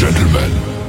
gentlemen,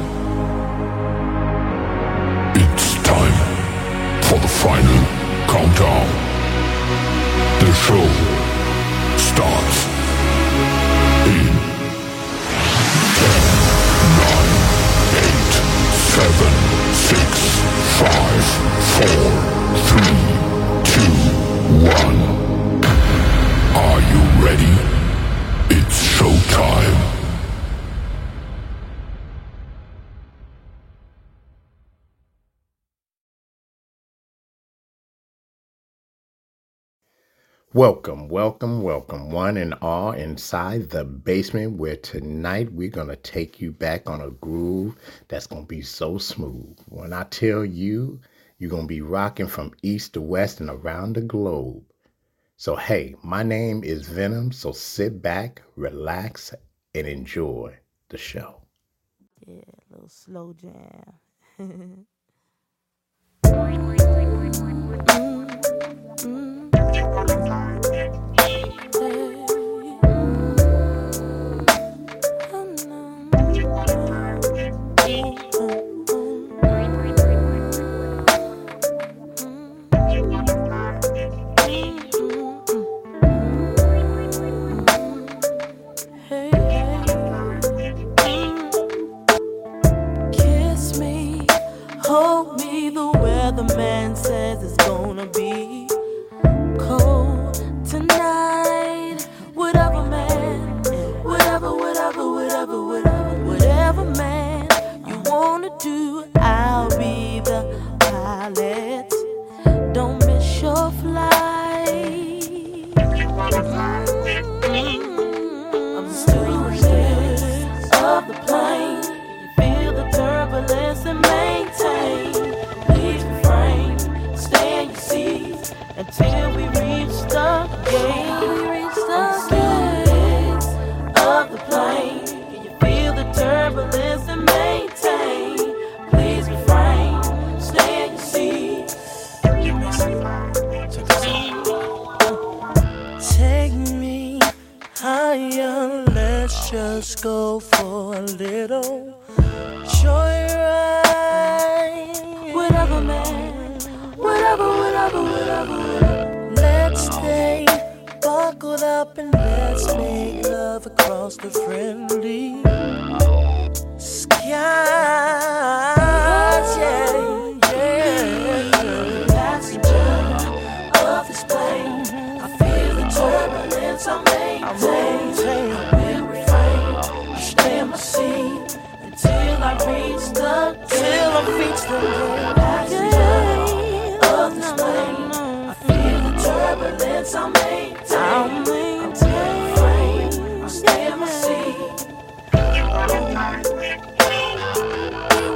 Welcome, welcome, welcome, one and all, inside the basement where tonight we're going to take you back on a groove that's going to be so smooth. When I tell you, you're going to be rocking from east to west and around the globe. So, hey, my name is Venom, so sit back, relax, and enjoy the show. Yeah, a little slow jam. Kiss me, mm, mm, hold me. The weatherman says wanna I'll be the pilot. Go for a little joyride. Whatever, man. Whatever, whatever, whatever. Let's stay buckled up and let's make love across the friendly sky. Yeah, yeah. Of this plane. I feel the turbulence. I maintain. I will I reach the till I reach the passenger. I feel the turbulence. I maintain. I maintain. I stay in my seat. I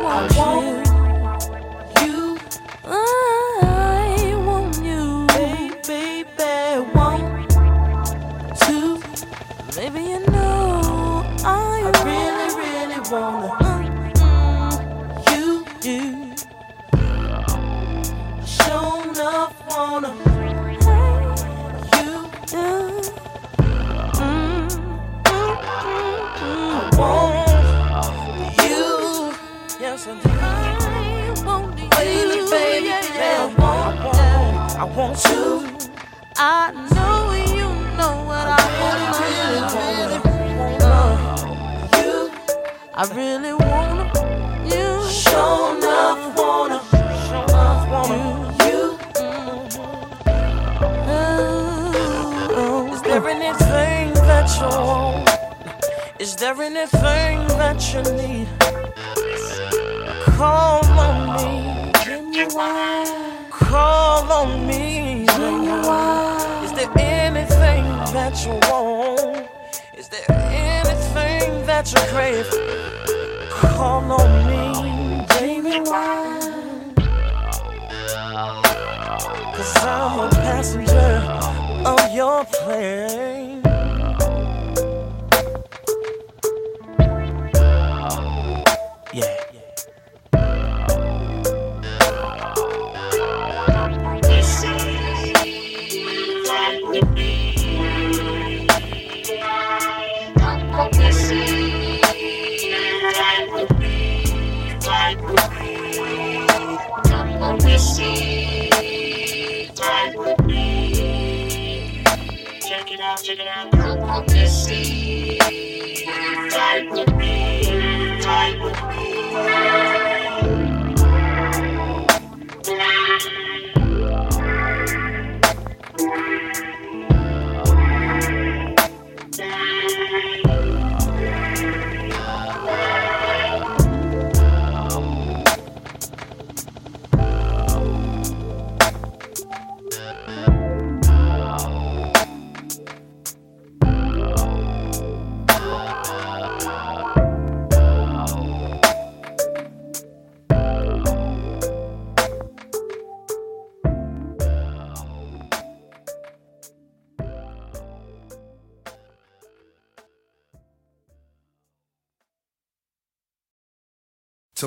want you. I want you, baby. Want to. Maybe you know I, really, really wanna. I want, I I you. I know you know what I really, really want. You, I really wanna. You, show enough wanna. Show enough wanna. You, mm, is there anything that you want? Is there anything that you need? Call on me. Call on me. Is there anything that you want? Is there anything that you crave? Call on me, baby. Cause I'm a passenger of your plane. Yeah.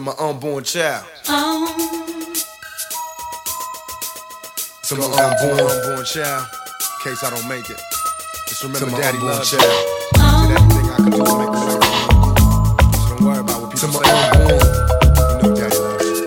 My unborn child. To my unborn, unborn child, in case I don't make it. Just remember, to my daddy loves child. Did everything I could do to make a way So don't worry about what people to say. My unborn, you know daddy loves you.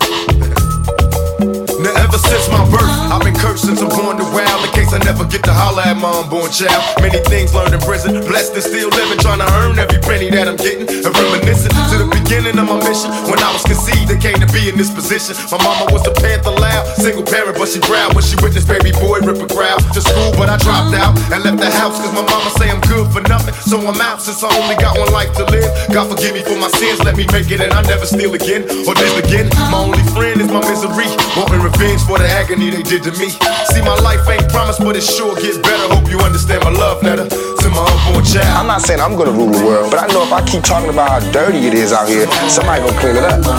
now ever since my birth, uh-huh. I've been cursed since I'm born to wild. In case I never get to holler at my unborn child. Many things learned in prison, blessed and still living, trying to earn every penny that I'm getting. And reminiscing to the beginning of my mission when I was conceived and came to be in this position. My mama was a panther loud, single parent, but she proud when she witnessed baby boy rip a crowd to school. But I dropped out and left the house cause my mama say I'm good for nothing. So I'm out since I only got one life to live. God forgive me for my sins, let me make it and I never steal again or live again. My only friend is my misery, wanting revenge for the agony they did to me. See, my life ain't promised, but it sure get better. Hope you understand my love letter to my unborn child. I'm not saying I'm gonna rule the world, but I know if I keep talking about how dirty it is out here, somebody gonna clean it up. To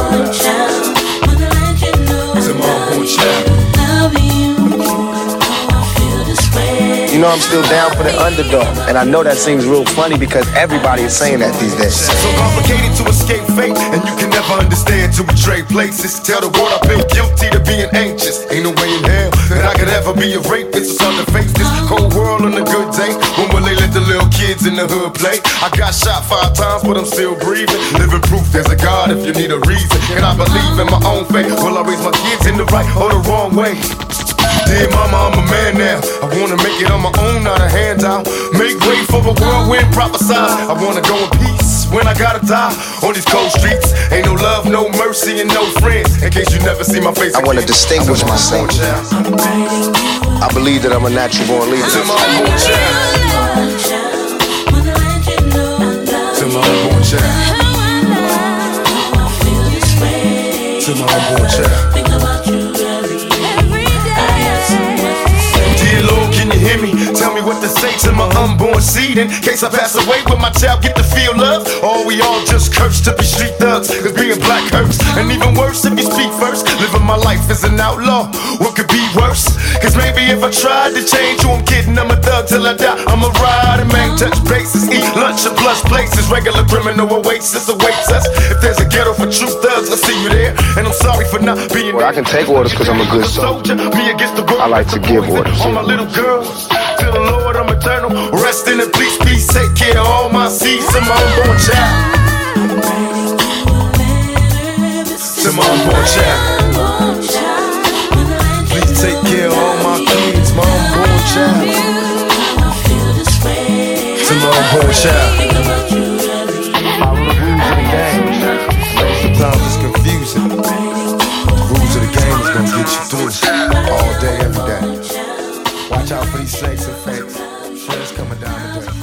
my unborn child. You know I'm still down for the underdog, and I know that seems real funny because everybody is saying that these days. So complicated to escape fate, and you never understand to betray places. Tell the world I've been guilty to being anxious. Ain't no way in hell that I could ever be a rapist. Hard to face this cold world on a good day. When will they let the little kids in the hood play? I got shot five times, but I'm still breathing. Living proof there's a God if you need a reason. And I believe in my own faith. Will I raise my kids in the right or the wrong way? Dear mama, I'm a man now. I wanna make it on my own, not a handout. Make way for a whirlwind prophesize. I wanna go in peace when I gotta die on these cold streets. Ain't no love, no mercy, and no friends. In case you never see my face, I wanna again. distinguish myself. I believe that I'm a natural born leader. To my unborn child. To my unborn child. To my unborn child. Dear Lord, can you hear me? Tell me what to say to my unborn seed in case I pass away. Will my child get to feel love? Or we all just cursed to be street thugs? Cause being black hurts. And even worse if you speak first. Living my life as an outlaw. What could be worse? Cause maybe if I tried to change who I'm kidding, I'm a thug till I die. I'm a rider, man, touch bases, eat lunch at plus places. Regular criminal oasis awaits us. If there's a ghetto for true thugs, I'll see you there. And I'm sorry for not being Well, I can take orders because I'm a good soldier. soldier. Me against the world. I like to give orders. All my little girls. To the Lord, I'm eternal. Rest in the peace, peace. Take care of all my seeds. To my unborn child. To my unborn child. Please take care of all my kids. My unborn child. To my unborn child. The rules of the game. Sometimes it's confusing. The rules of the game is gonna get you through all day, every day. Out for these and fakes. Friends coming down the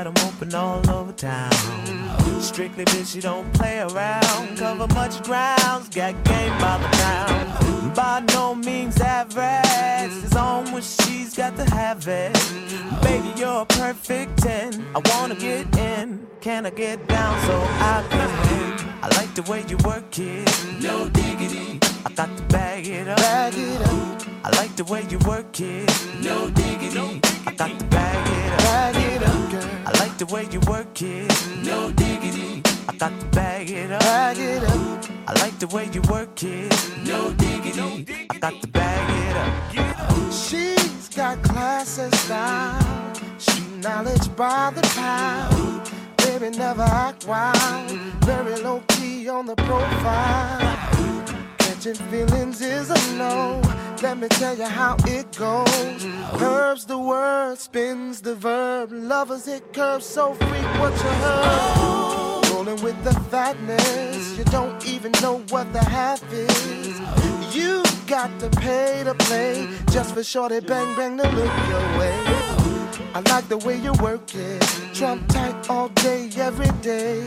Got 'em open all over town. Strictly bitch, you don't play around. Cover much grounds, got game by the pound. By no means average. It's on when she's got to have it. Baby, you're a perfect 10. I wanna get in. Can I get down so I can? I like the way you work it. No diggity. I got to bag it up. Bag it up. I like the way you work it. No diggity. I got to bag it up. Bag it up. I like the way you work it. No diggity. I got to bag it up. Bag it up. I like the way you work it. No diggity. I got to bag it up. She's got class and style. Street knowledge by the pound. Baby, never act wild. Very low key on the profile. Catching feelings is a no. Let me tell you how it goes. Curves the word, spins the verb. Lovers hit curves so freak what you heard. Rolling with the fatness, you don't even know what the half is. You got to pay to play just for shorty bang bang to look your way. I like the way you work it, Trump tight all day, every day.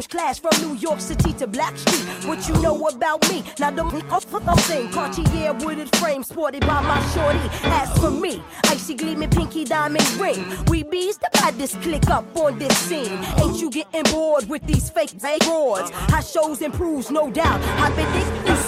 First class from New York City to Blackstreet. What you know about me? Now the thing, Cartier wooded frame sported by my shorty. As for me, icy gleaming pinky diamond ring. We bees the baddest click up on this scene. Ain't you getting bored with these fake broads? How shows improves, no doubt. I've been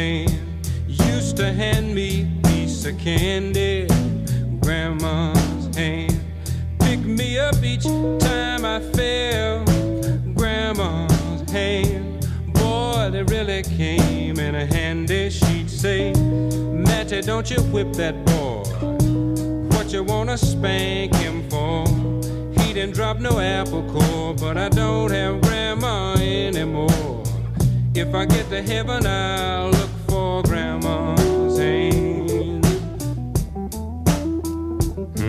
hand used to hand me a piece of candy. Grandma's hand picked me up each time I fell. Grandma's hand, boy, they really came in handy. She'd say, Matty, don't you whip that boy. What you wanna spank him for? He didn't drop no apple core, but I don't have grandma anymore. If I get to heaven, I'll look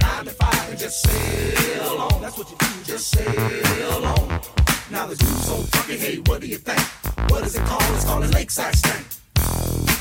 Nine to five and just sail on. That's what you do, just sail on. Now the dude's so funky, hey, what do you think? What is it called? It's called a lakeside stank.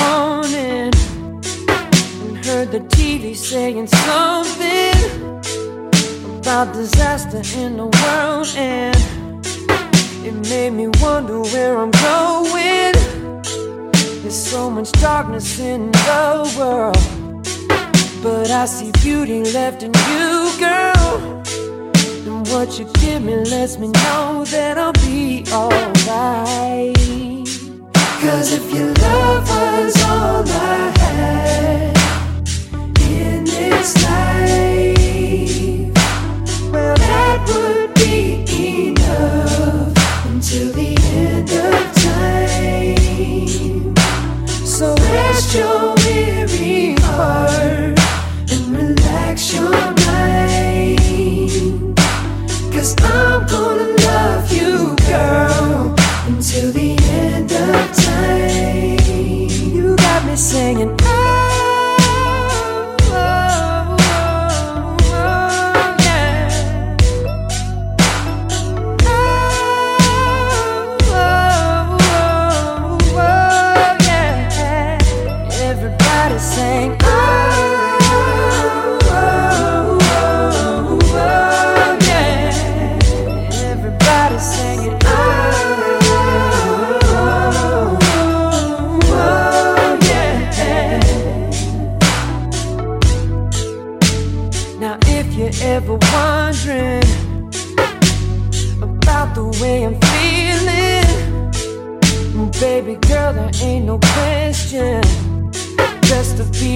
Morning and heard the TV saying something about disaster in the world, and it made me wonder where I'm going. There's so much darkness in the world, but I see beauty left in you, girl. And what you give me lets me know that I'll be alright. Cause if your love was all I had in this life, well, that would be enough until the end of time. So rest your weary heart and relax your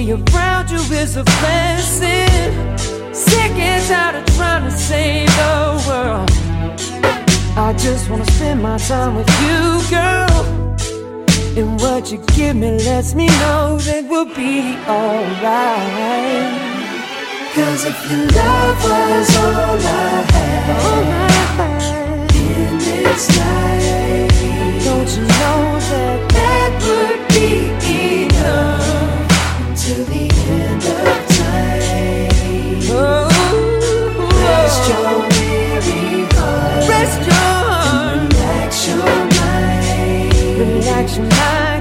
Around you is a blessing. Sick and tired of trying to save the world. I just wanna spend my time with you, girl. And what you give me lets me know that we'll be alright. Cause if your love was all I had, all I had in this life, don't you know that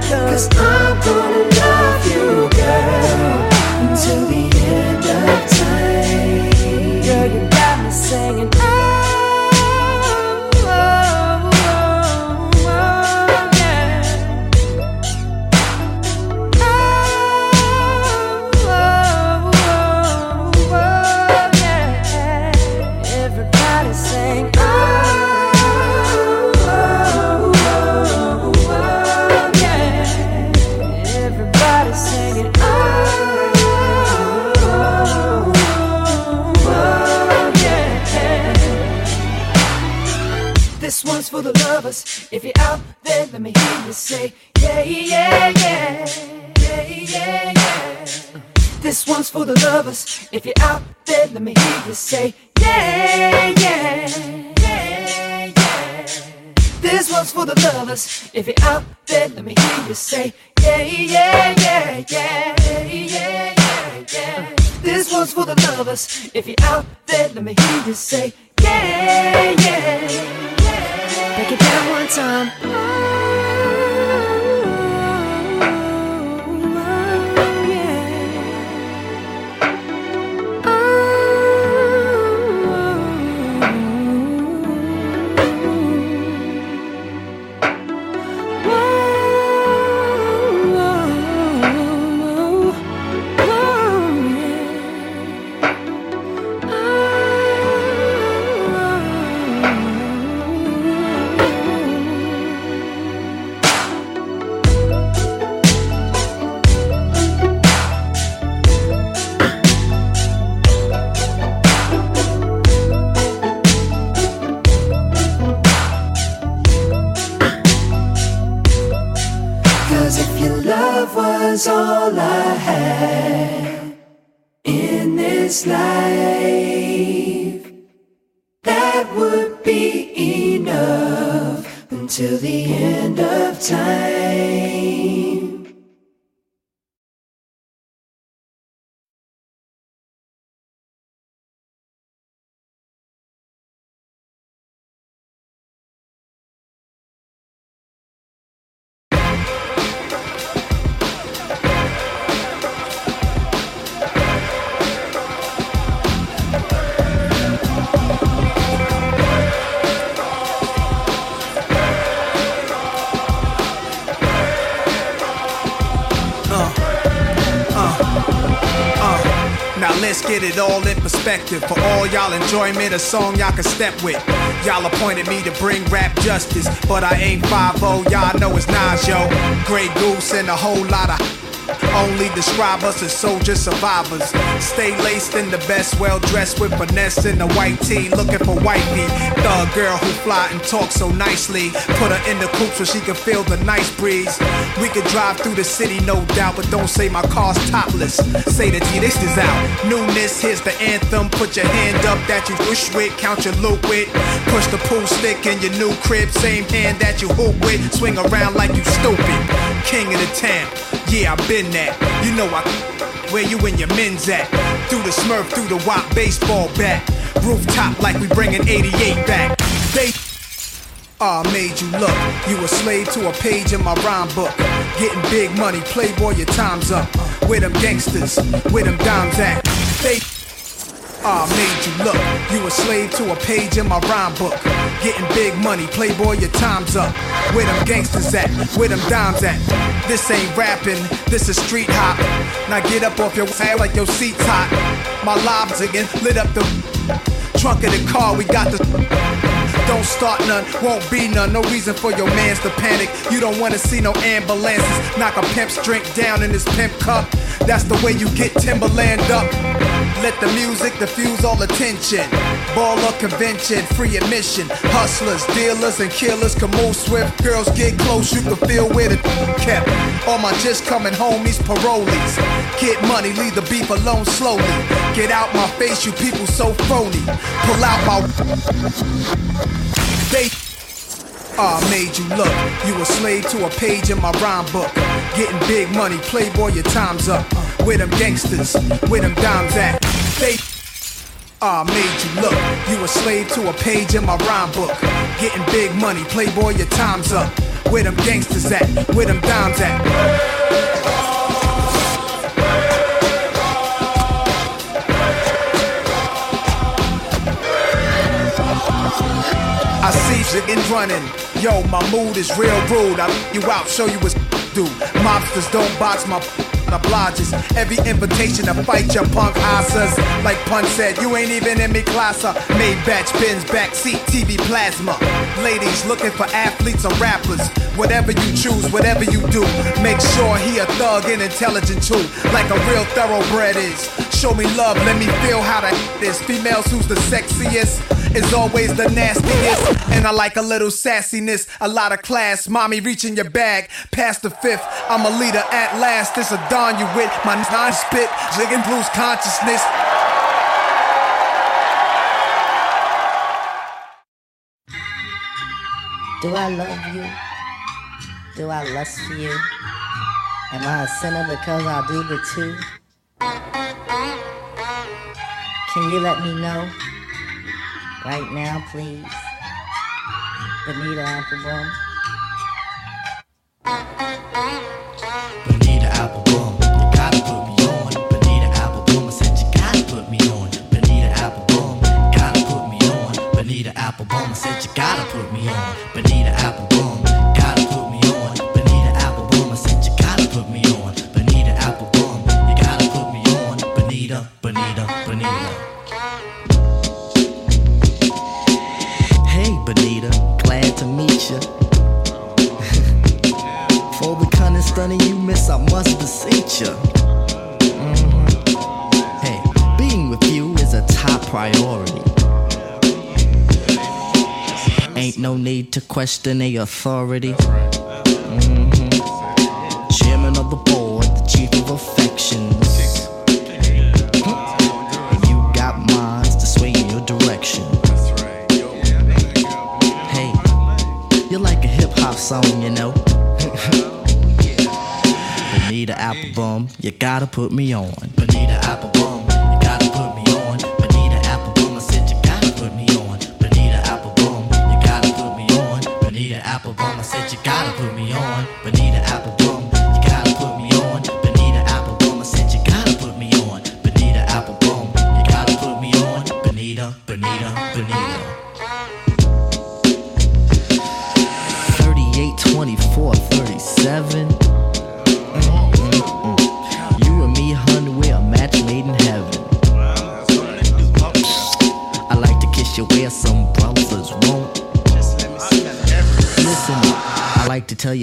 cause I'm gonna love you, girl, until the end of time. Girl, you got me singing. One's for the lovers. If you're out there, let me hear you say, yeah, yeah, yeah, yeah, yeah, yeah. This one's for the lovers. If you're out there, let me hear you say, yeah, yeah, yeah, yeah. This one's for the lovers. If you're out there, let me hear you say, yeah, yeah, yeah, yeah, yeah, yeah, yeah. This one's for the lovers. If you're out there, let me hear you say, yeah, yeah. Break it down one time. Perspective. For all y'all enjoyment, a song y'all can step with. Y'all appointed me to bring rap justice, but I ain't 5 y'all know it's Nas, yo. Grey Goose and a whole lot of only describe us as soldier survivors. Stay laced in the best, well dressed with finesse in the white tee, looking for white wifey. Thug girl who fly and talk so nicely. Put her in the coupe so she can feel the nice breeze. We could drive through the city, no doubt, but don't say my car's topless. Say the G, this is out. Newness, here's the anthem. Put your hand up that you wish with, count your loot with. Push the pool stick in your new crib, same hand that you hoop with. Swing around like you stupid. King of the town, yeah, I've been that. You know I where you and your men's at. Through the smurf, through the wop baseball bat. Rooftop like we bringing 88 back. They Ah, made you look. You a slave to a page in my rhyme book. Getting big money, playboy, your time's up. Where them gangsters, where them dimes at? They Ah, made you look. You a slave to a page in my rhyme book. Getting big money, playboy, your time's up. Where them gangsters at? Where them dimes at? This ain't rapping, this is street hop. Now get up off your ass like your seat's hot. My lobs again lit up the trunk of the car. We got the don't start none, won't be none. No reason for your mans to panic. You don't wanna see no ambulances. Knock a pimp's drink down in his pimp cup. That's the way you get Timberland up. Let the music diffuse all attention. Baller convention, free admission. Hustlers, dealers, and killers can move swift. Girls get close, you can feel where the kept. All my just coming homies, parolees. Get money, leave the beef alone slowly. Get out my face, you people so phony. Pull out my. They Ah, made you look. You a slave to a page in my rhyme book. Getting big money, playboy, your time's up. Where them gangsters, where them dimes at? They Ah, made you look. You a slave to a page in my rhyme book. Getting big money, playboy, your time's up. Where them gangsters at? Where them dimes at? I see you in running. Yo, my mood is real rude. I you out, show you what's do. Mobsters don't box my obliges. Every invitation to fight your punk asses. Like Pun said, you ain't even in me class. Made batch bins, backseat, TV plasma. Ladies looking for athletes or rappers. Whatever you choose, whatever you do, make sure he a thug and intelligent too. Like a real thoroughbred is. Show me love, let me feel how to this. Females who's the sexiest is always the nastiest. And I like a little sassiness, a lot of class. Mommy reaching your bag, past the fifth. I'm a leader at last. This a dawn you with. My non spit, jigging blues consciousness. Do I love you? Do I lust for you? Am I a sinner because I do the two? Can you let me know? Right now, please. Bonita Applebum. Bonita Applebum, you gotta put me on. Bonita Applebum, I said you gotta put me on. Bonita Applebum, gotta put me on. Bonita Applebum, I said you gotta put me on. Bonita Applebum, gotta put me on. Bonita Applebum, I said you gotta put me on. Bonita Applebum, you gotta put me on. Bonita, Bonita, stunning you miss, I must beseech you. Mhm. Hey, being with you is a top priority. Ain't no need to question the authority. Mhm. Chairman of the board, the chief of affections. You got minds to sway in your direction. Hey, you're like a hip hop song, you Bonita Applebum, you gotta put me on. Bonita Applebum,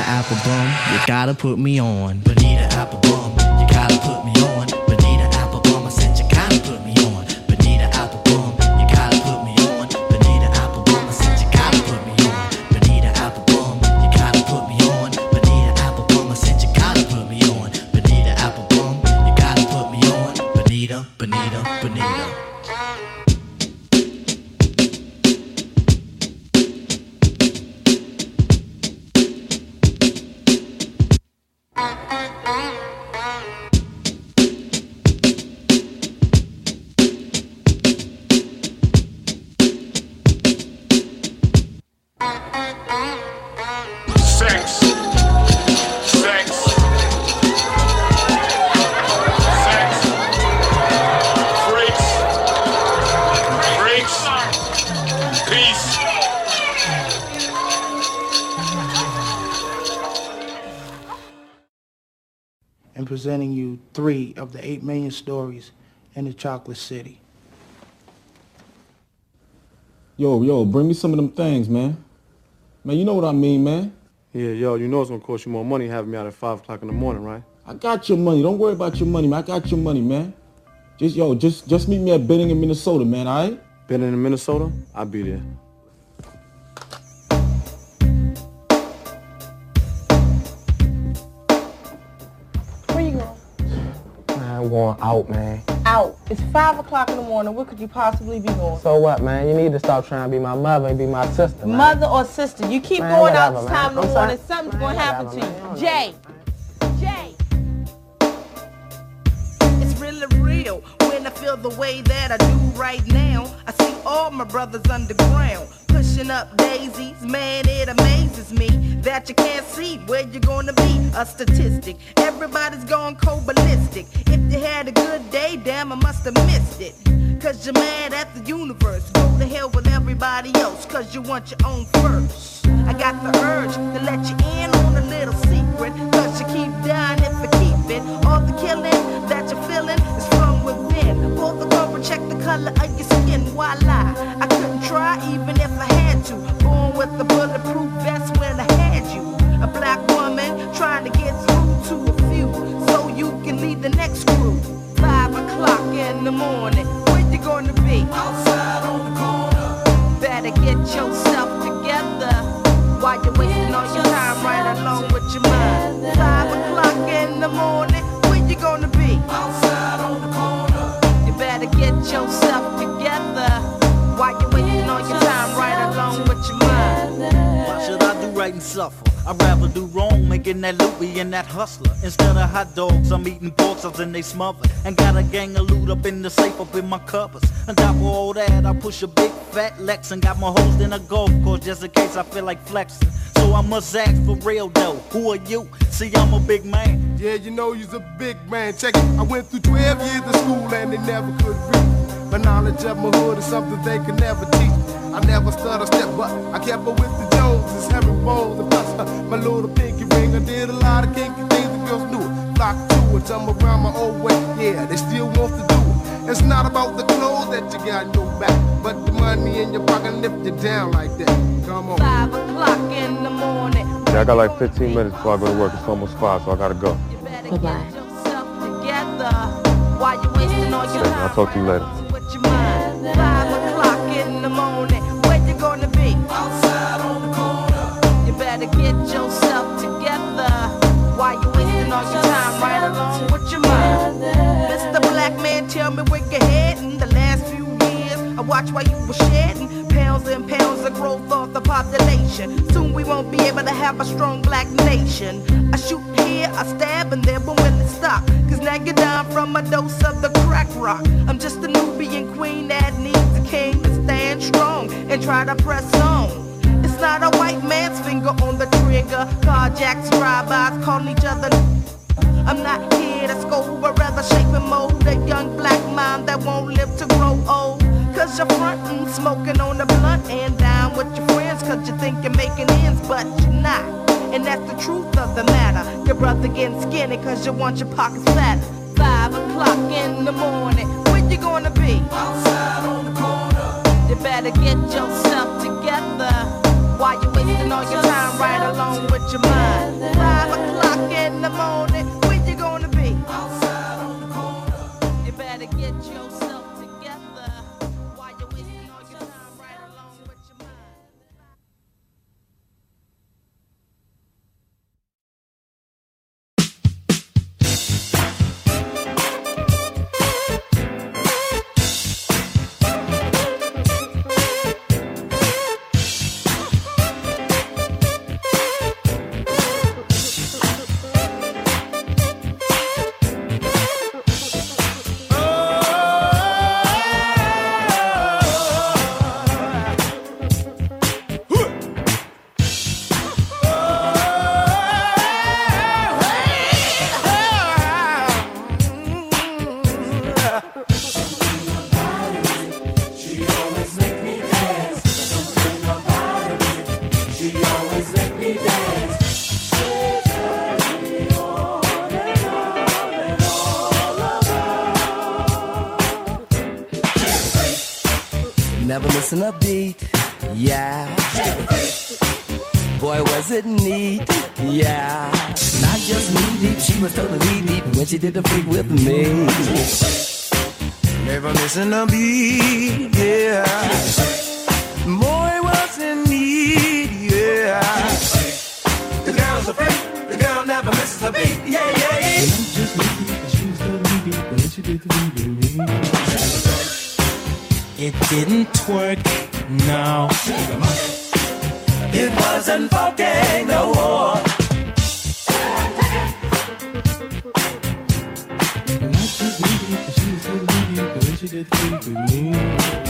Bonita Applebum, you gotta put me on. Bonita you gotta put me presenting you three of the eight million stories in the chocolate city. Yo, yo, bring me some of them things, man. Man, you know what I mean, man. Yeah, yo, you know it's gonna cost you more money having me out at 5 o'clock in the morning, right? I got your money. Don't worry about your money, man. I got your money, man. Just yo, just just meet me at Benning in Minnesota, man, alright? Benning in Minnesota? I'll be there. Going out, man. Out. It's five o'clock in the morning. Where could you possibly be going? So what, man? You need to stop trying to be my mother and be my sister, man. Mother or sister? You keep Man, going out whatever, this man. time in the I'm morning. sorry. Something's gonna happen to you. Jay. Jay. It's really real I feel the way that I do right now. I see all my brothers underground pushing up daisies. Man, it amazes me that you can't see where you're gonna be. A statistic. Everybody's going cold. If you had a good day, damn, I must have missed it. Cause you're mad at the universe. Go to hell with everybody else, cause you want your own first. I got the urge to let you in on a little secret. Cause you keep dying if you keep it. All the killing that you're feeling check the color of your skin. Lie? I couldn't try even if I had to. Born with the bulletproof vest when I had you. A black woman trying to get through to a few. So you can lead the next crew. Five o'clock in the morning. Where you gonna be? Outside on the corner. Better get yourself together. While you're wasting all your time right along with your mind. Five o'clock in the morning. Where you gonna be? Outside yourself together. While you're wasting all your time right along with your mind. Why should I do right and suffer? I'd rather do wrong, making that loot being that hustler. Instead of hot dogs, I'm eating pork chops and they smother. And got a gang of loot up in the safe, up in my covers. On top of all that, I push a big fat Lex and got my hoes in a golf course just in case I feel like flexing. So I must ask for real though, who are you? See, I'm a big man. Yeah, you know you's a big man. Check it. I went through 12 years of school and they never could read. My knowledge of my hood is something they could never teach. I never stutter step, but I kept up with the Joneses, Harry Bowles, and plus uh, my little pinky ring. I did a lot of kinky things the girls knew it. Flock to it, I'm around my old way. Yeah, they still want to do it. It's not about the clothes that you got in your back, but the money in your pocket lift you down like that. Come on. Five o'clock in the morning. Yeah, I got like 15 minutes before I go to work. It's almost 5, so I gotta go. Bye-bye. Together. While you're wasting all your I'll talk to you later. With your mind. Five o'clock in the morning. Where you gonna be? Outside on the corner. You better get yourself together. While you're wasting all your time right along with your mind. Mr. Black Man, tell me where you're heading. The last few years, I watched while you were shedding pounds and pounds of growth of the population. Soon we won't be able to have a strong black nation. I shoot here, I stab, and then when it stop? Cause now you're down from a dose of the crack rock. I'm just a Nubian queen that needs a king to stand strong and try to press on. It's not a white man's finger on the trigger. Carjacks, drive-bys, calling each other. I'm not here to scold, but rather shape and mold a young black mind that won't live to grow old. Cause you're frontin', smoking on the blunt and down with your friends, cause you think you're making ends, but you're not. And that's the truth of the matter. Your brother getting skinny cause you want your pockets fatter. Five o'clock in the morning, where you gonna be? Outside on the corner. You better get yourself together. While you wasting all your missing a beat, yeah. Boy, was it neat, yeah. Not just knee deep, she was totally deep when she did the freak with me. Never missing a beat, yeah. Boy, was it neat. yeah. The girl's a freak. The girl never misses a beat. Yeah. It didn't work, no. It wasn't funky no more. Round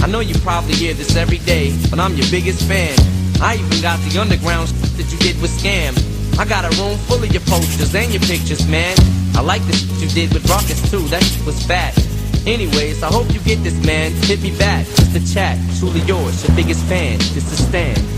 I know you probably hear this every day, but I'm your biggest fan. I even got the underground that you did with Skam. I got a room full of your posters and your pictures, man. I like the shit you did with Rawkus too, that shit was fat. Anyways, I hope you get this, man. Hit me back, just a chat. Truly yours, your biggest fan. Just to stand.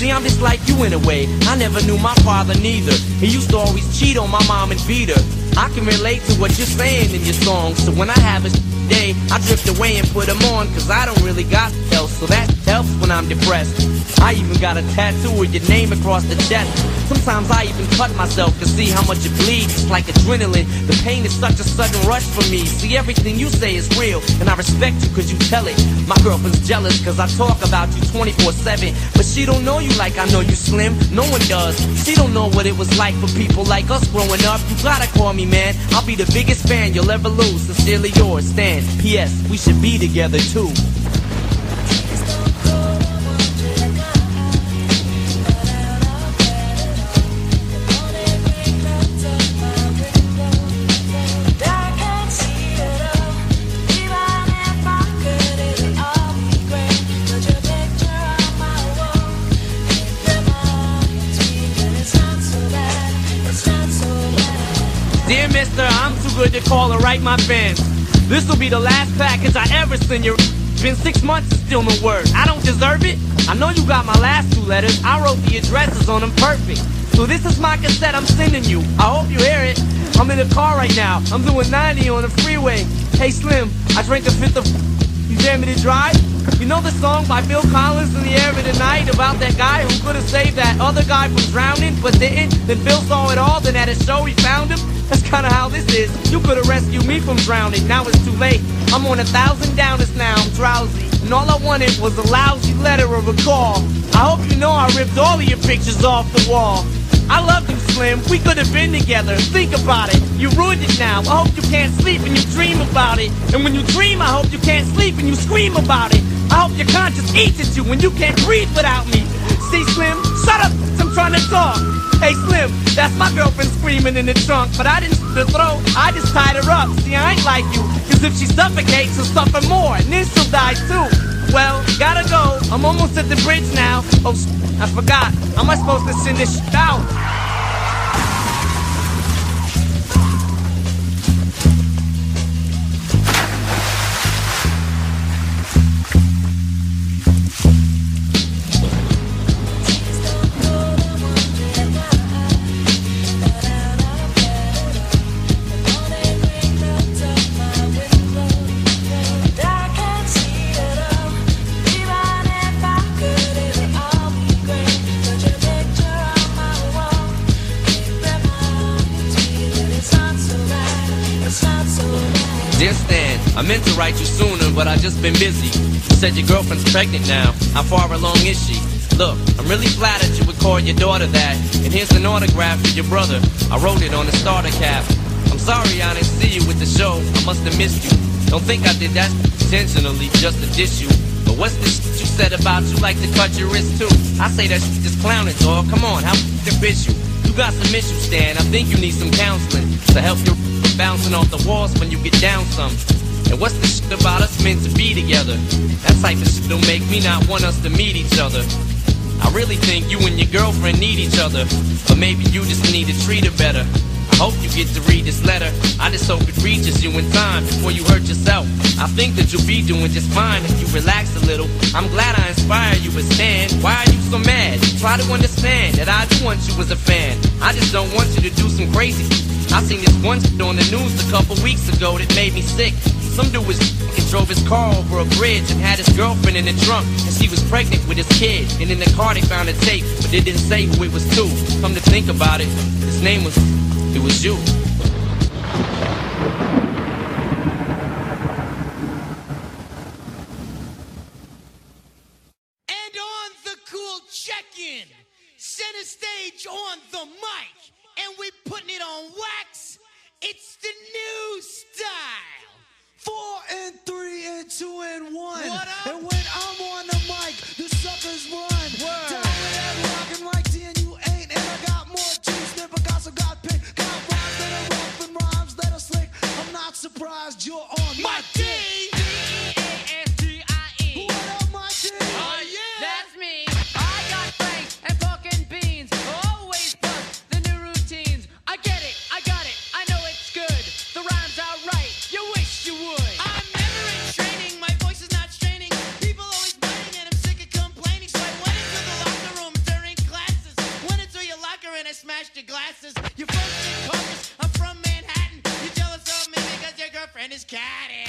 See, I'm just like you in a way. I never knew my father neither. He used to always cheat on my mom and beat her. I can relate to what you're saying in your songs. So when I have a day, I drift away and put them on. Cause I don't really got else. So that helps when I'm depressed. I even got a tattoo with your name across the chest. Sometimes I even cut myself to see how much it bleeds. It's like adrenaline. The pain is such a sudden rush for me. See, everything you say is real, and I respect you cause you tell it. My girlfriend's jealous cause I talk about you 24-7. But she don't know you like I know you slim. No one does. She don't know what it was like for people like us growing up. You gotta call me, man. I'll be the biggest fan you'll ever lose. Sincerely yours, Stan. P.S. We should be together too. Dear mister, I'm too good to call or write my fans. This will be the last package I ever send you. Been six months and still no word. I don't deserve it. I know you got my last two letters. I wrote the addresses on them perfect. So this is my cassette I'm sending you. I hope you hear it. I'm in the car right now. I'm doing 90 on the freeway. Hey Slim, I drank a fifth of. You dare me to drive? You know the song by Phil Collins in the air of the night about that guy who could have saved that other guy from drowning but didn't? Then Phil saw it all, then at a show he found him? That's kinda how this is. You could have rescued me from drowning, now it's too late. I'm on a thousand downers now, I'm drowsy. And all I wanted was a lousy letter or a call. I hope you know I ripped all of your pictures off the wall. I love you, Slim. We could have been together. Think about it. You ruined it now. I hope you can't sleep and you dream about it. And when you dream, I hope you can't sleep and you scream about it. I hope your conscience eats at you when you can't breathe without me. See, Slim, shut up. I'm trying to talk. Hey, Slim, that's my girlfriend screaming in the trunk. But I didn't the throat. I just tied her up. See, I ain't like you. Cause if she suffocates, she'll suffer more. And then she'll die too. Well, gotta go. I'm almost at the bridge now. Oh, I forgot. How am I supposed to send this out? Just been busy. You said your girlfriend's pregnant now. How far along is she? Look, I'm really flattered you would call your daughter that. And here's an autograph for your brother. I wrote it on the starter cap. I'm sorry I didn't see you with the show. I must have missed you. Don't think I did that intentionally just to diss you. But what's this you said about you like to cut your wrist too? I say that shit just clowning, dog. Come on, how to bitch you? You got some issues, Stan. I think you need some counseling to help you bouncing off the walls when you get down some. And what's the shit about us meant to be together? That type of shit don't make me not want us to meet each other. I really think you and your girlfriend need each other. But maybe you just need to treat her better. I hope you get to read this letter. I just hope it reaches you in time before you hurt yourself. I think that you'll be doing just fine if you relax a little. I'm glad I inspire you as Stan. Why are you so mad? Try to understand that I do want you as a fan. I just don't want you to do some crazy. I seen this one on the news a couple weeks ago that made me sick. Some dude was and drove his car over a bridge and had his girlfriend in the trunk, and she was pregnant with his kid. And in the car they found a tape, but they didn't say who it was to. Come to think about it, his name was, it was you. Two and one. And when I'm on the mic, the suckers run. Down with that rockin' like ten, you ain't. And I got more juice than Picasso got. Got rhymes that are rough and rhymes that are slick. I'm not surprised you're on girlfriend is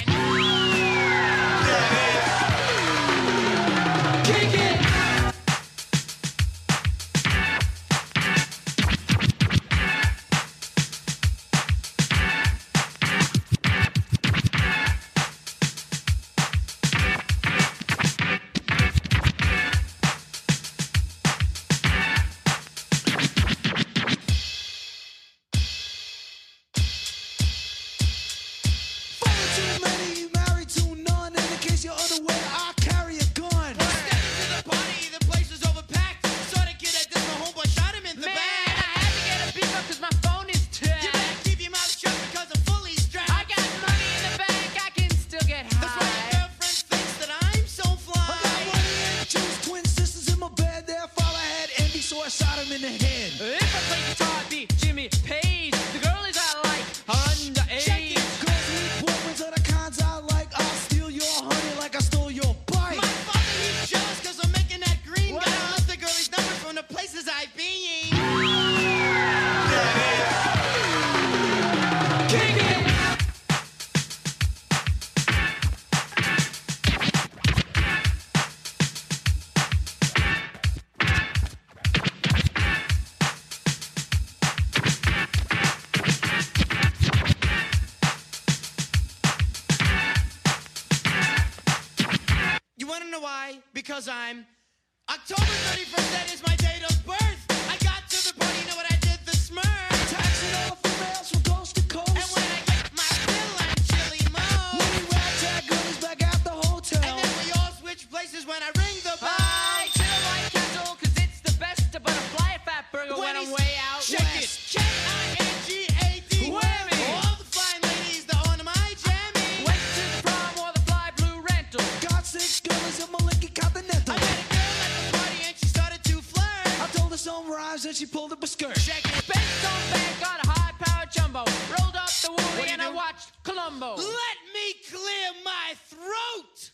The woolly and I watched Columbo. Let me clear my throat.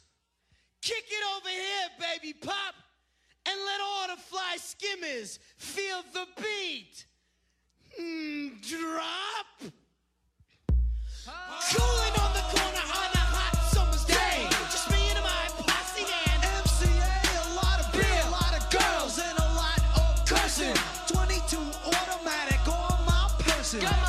Kick it over here, baby pop. And let all the fly skimmers feel the beat. Hmm, drop. Cooling on the corner on a hot summer's day. Just me and my posse and MCA, a lot of beer, a lot of girls, and a lot of cursing. 22 automatic on my person.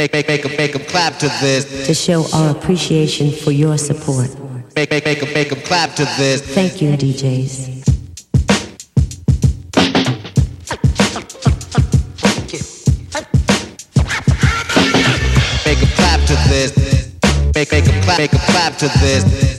Make, make, make 'em, make 'em clap to this. to show our appreciation for your support. Make, make, make 'em, make 'em clap to this. Thank you, DJs. Make 'em clap to this. Make, make 'em clap, make 'em clap to this.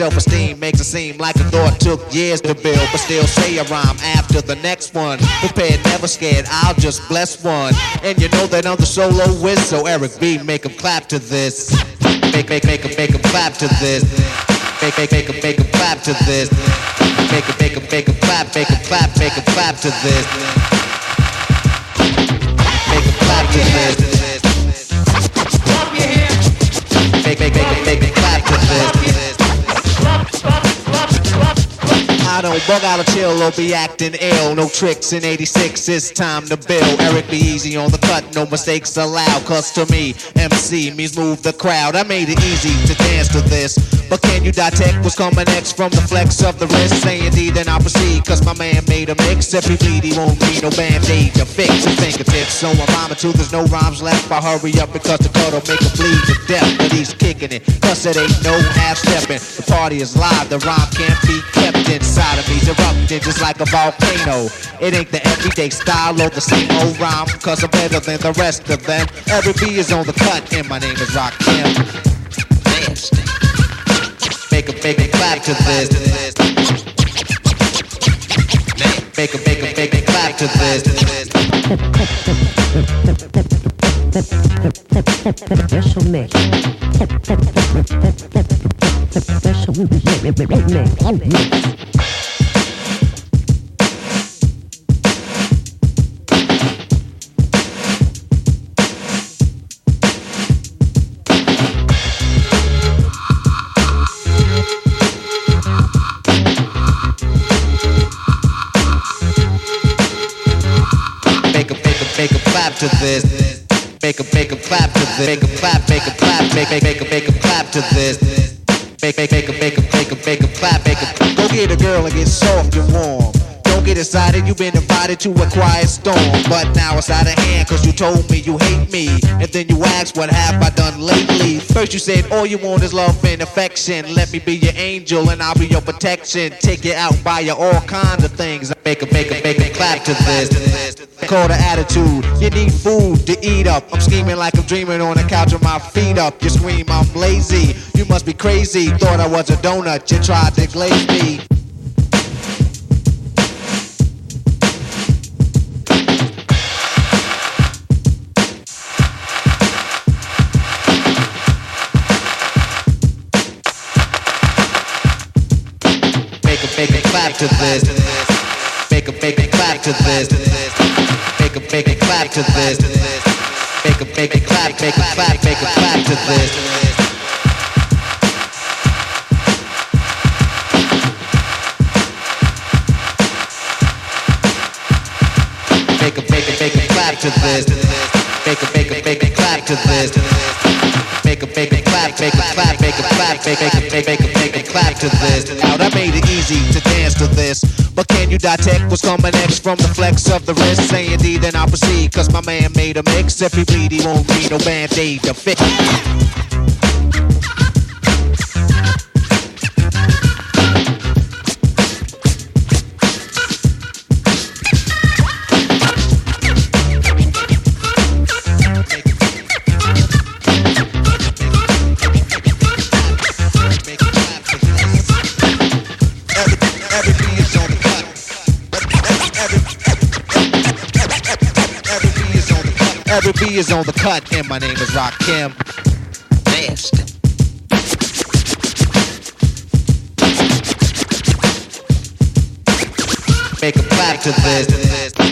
Self-esteem makes it seem like a thought took years to build, but still say a rhyme after the next one. Prepared, never scared. I'll just bless one, and you know that I'm the solo whiz. So Eric B, make 'em clap to this. Make, make, make 'em, make 'em clap to this. Make, make, make 'em, make 'em clap to this. Make 'em, make 'em, make 'em clap, make 'em clap, make 'em clap to this. Make 'em clap to this. Make, make, make 'em, make 'em clap to this. I don't bug out of chill or be acting ill. No tricks in 86, it's time to build. Eric B easy on the cut, no mistakes allowed. Cause to me, MC means move the crowd. I made it easy to dance to this. But can you detect what's coming next from the flex of the wrist? Say indeed, then I'll proceed. Cause my man made a mix. If he bleed, he won't need no band-aid to fix his fingertips. So I'm rhyming too, there's no rhymes left. I hurry up because the cut'll make him bleed to death. But he's kicking it, cause it ain't no half-stepping. The party is live, the rhyme can't be kept inside me's erupting just like a volcano. It ain't the everyday style or the same old rhyme, cause I'm better than the rest of them. Eric B is on the cut, and my name is Rakim. Make a make a clap to this. Make a make a make a clap to this. Special mix. Special mix. Make a clap, make a clap, make make make a make a clap to this. Make make make Excited, you've been invited to a quiet storm. But now it's out of hand, cause you told me you hate me. And then you asked, what have I done lately? First you said, all you want is love and affection. Let me be your angel and I'll be your protection. Take you out, buy you all kinds of things. Make a, make a, make a clap to this. Call the attitude. You need food to eat up. I'm scheming like I'm dreaming on the couch with my feet up. You scream, I'm lazy. You must be crazy. Thought I was a donut. You tried to glaze me. Make a clap to this. Make a make a clap to this. Make a make a clap to this. Make a make a clap, make a clap, make a clap to this. Make a make a make a clap to this. Make a make a make a clap to this. Make a make a clap, make a clap, make a clap, make a make make a make a clap to this. I made it easy to dance to this. But can you detect what's coming next from the flex of the wrist? Say indeed, then I'll proceed. Cause my man made a mix. If he bleed, he won't need no band-aid to fix. Eric B is on the cut, and my name is Rakim. Nasty. Make a clap to this.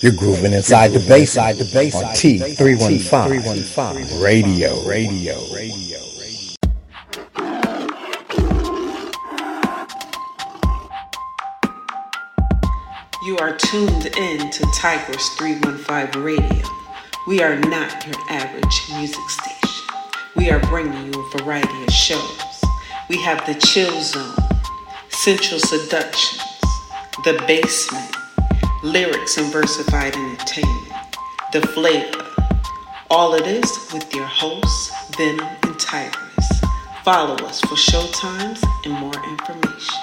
You're grooving inside the bass, inside the bass on T315 Radio, radio, radio. You are tuned in to Tigers 315 Radio. We are not your average music station. We are bringing you a variety of shows. We have the Chill Zone, Central Seductions, The Basement, Lyrics and Versified Entertainment, The Flavor. All of this with your hosts, Venom and Tigress. Follow us for showtimes and more information.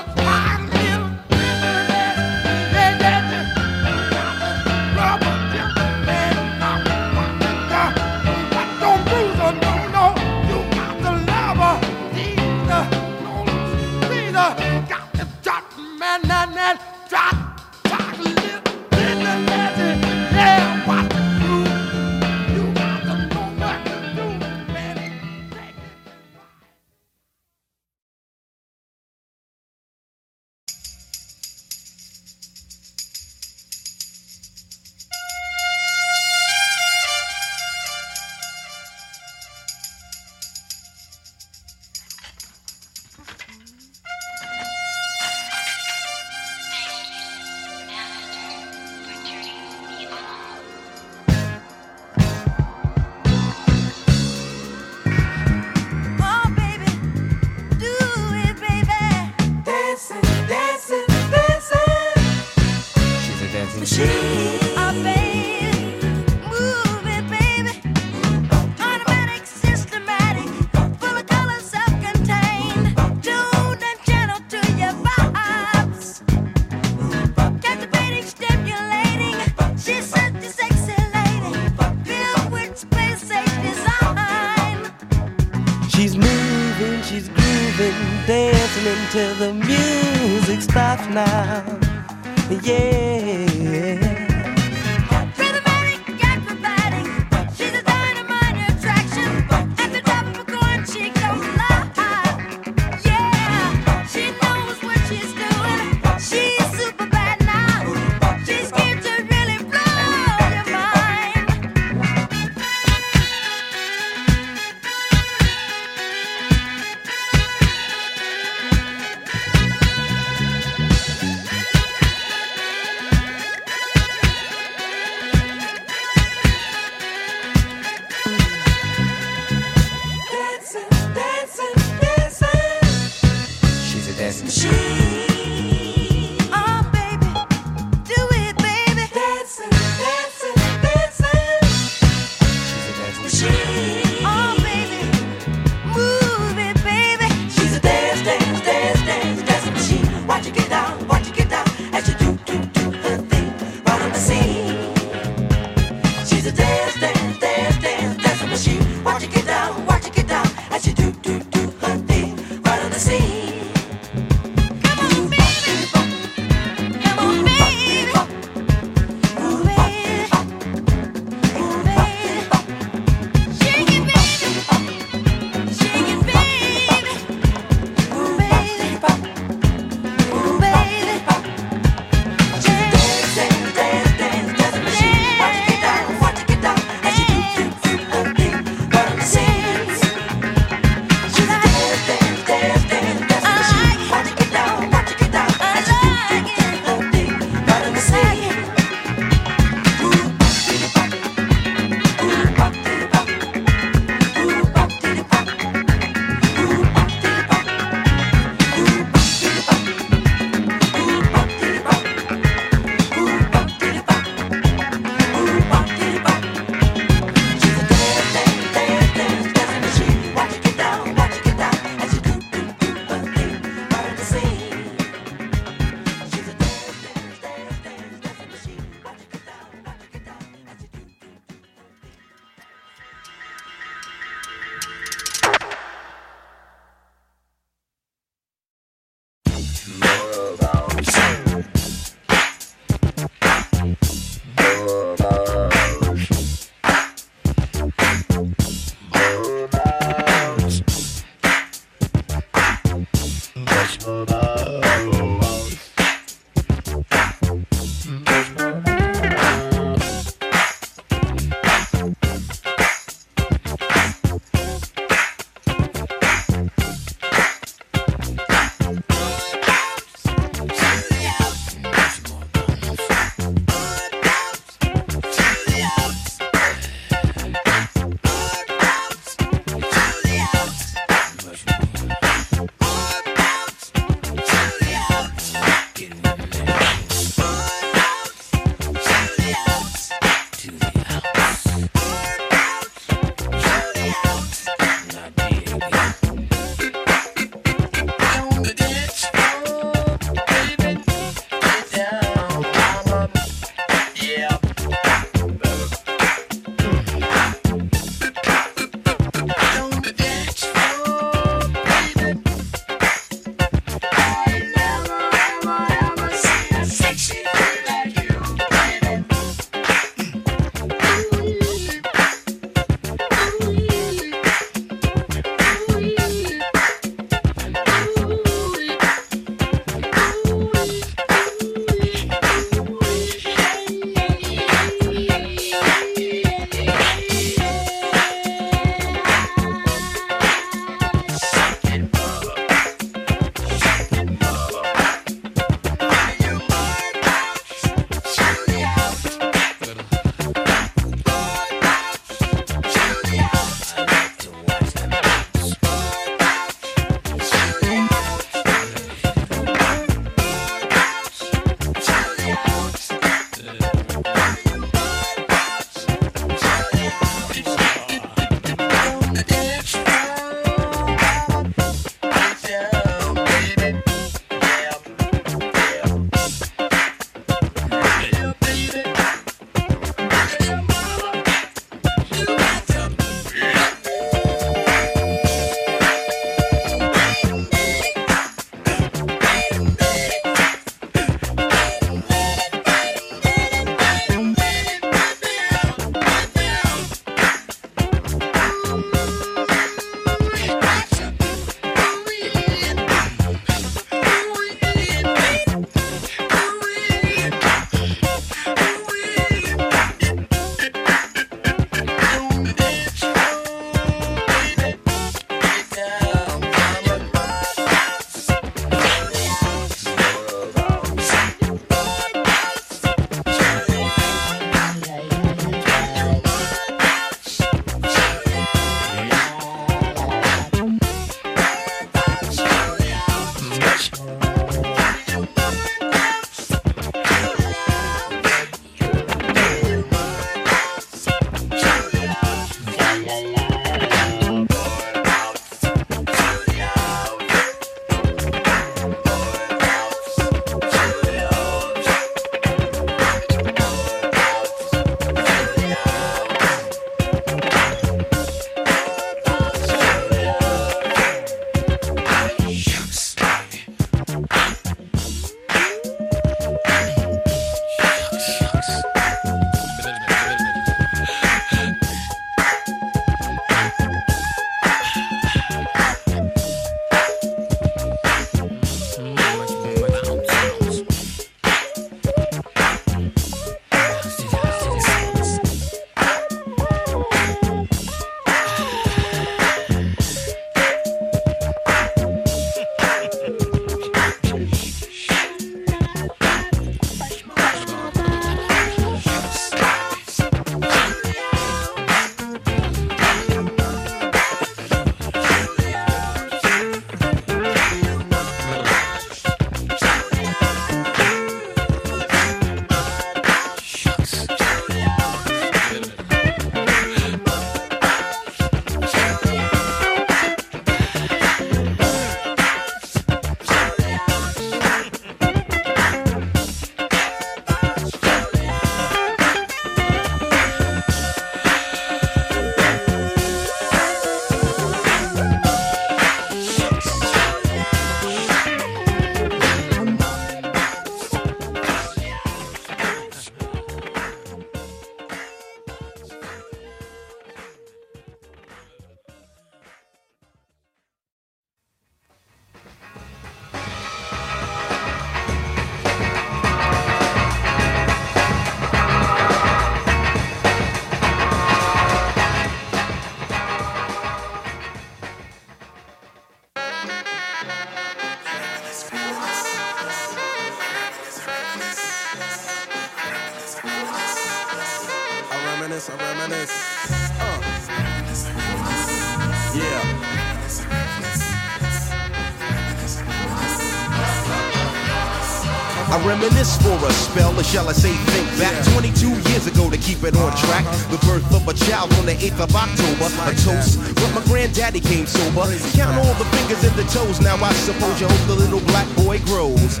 For a spell, or shall I say think back? 22 years ago to keep it on track. The birth of a child on the 8th of October, a toast. But my granddaddy came sober. Count all the fingers and the toes, now I suppose you hope the little black boy grows.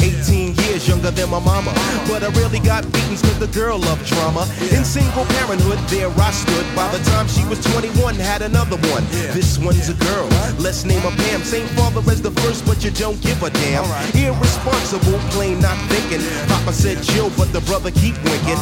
18 years younger than my mama, but I really got beatings cause the girl loved drama. In single parenthood, there I stood. By the time she was 21, had another one. This one's a girl, let's name her Pam. Same father as the first, but you don't give a damn. Irresponsible, plain not thinking. Papa said chill, but the brother keep winking.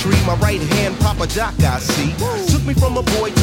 Tree. My right hand, Papa Doc, I see. Took me from a boy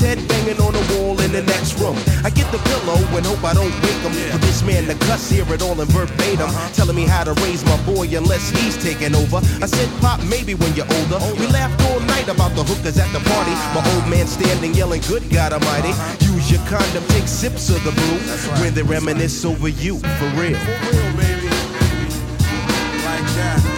head banging on the wall in the next room. I get the pillow and hope I don't wake him. For this man to cuss, hear it all in verbatim. Uh-huh. Telling me how to raise my boy unless he's taking over. I said, Pop, maybe when you're older. We laughed all night about the hookers at the party. My old man standing yelling, Good God Almighty. Uh-huh. Use your condom, take sips of the brew. When they reminisce over you, for real. real, baby. Like that.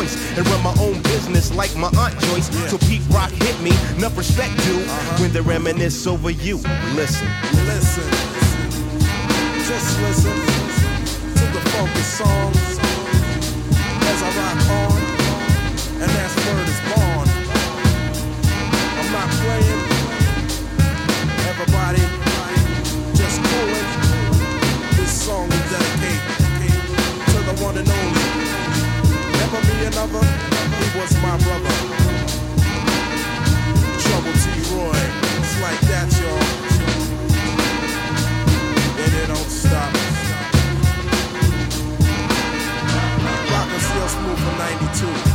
And run my own business like my Aunt Joyce. So Pete Rock hit me, enough respect due. Uh-huh. When they reminisce over you, listen. Listen. Just listen to the funky songs as I rock on. And that's word is born. Another. He was my brother. Trouble T. Roy. It's like that, y'all. And it don't stop. Rock and CL Smooth from 92.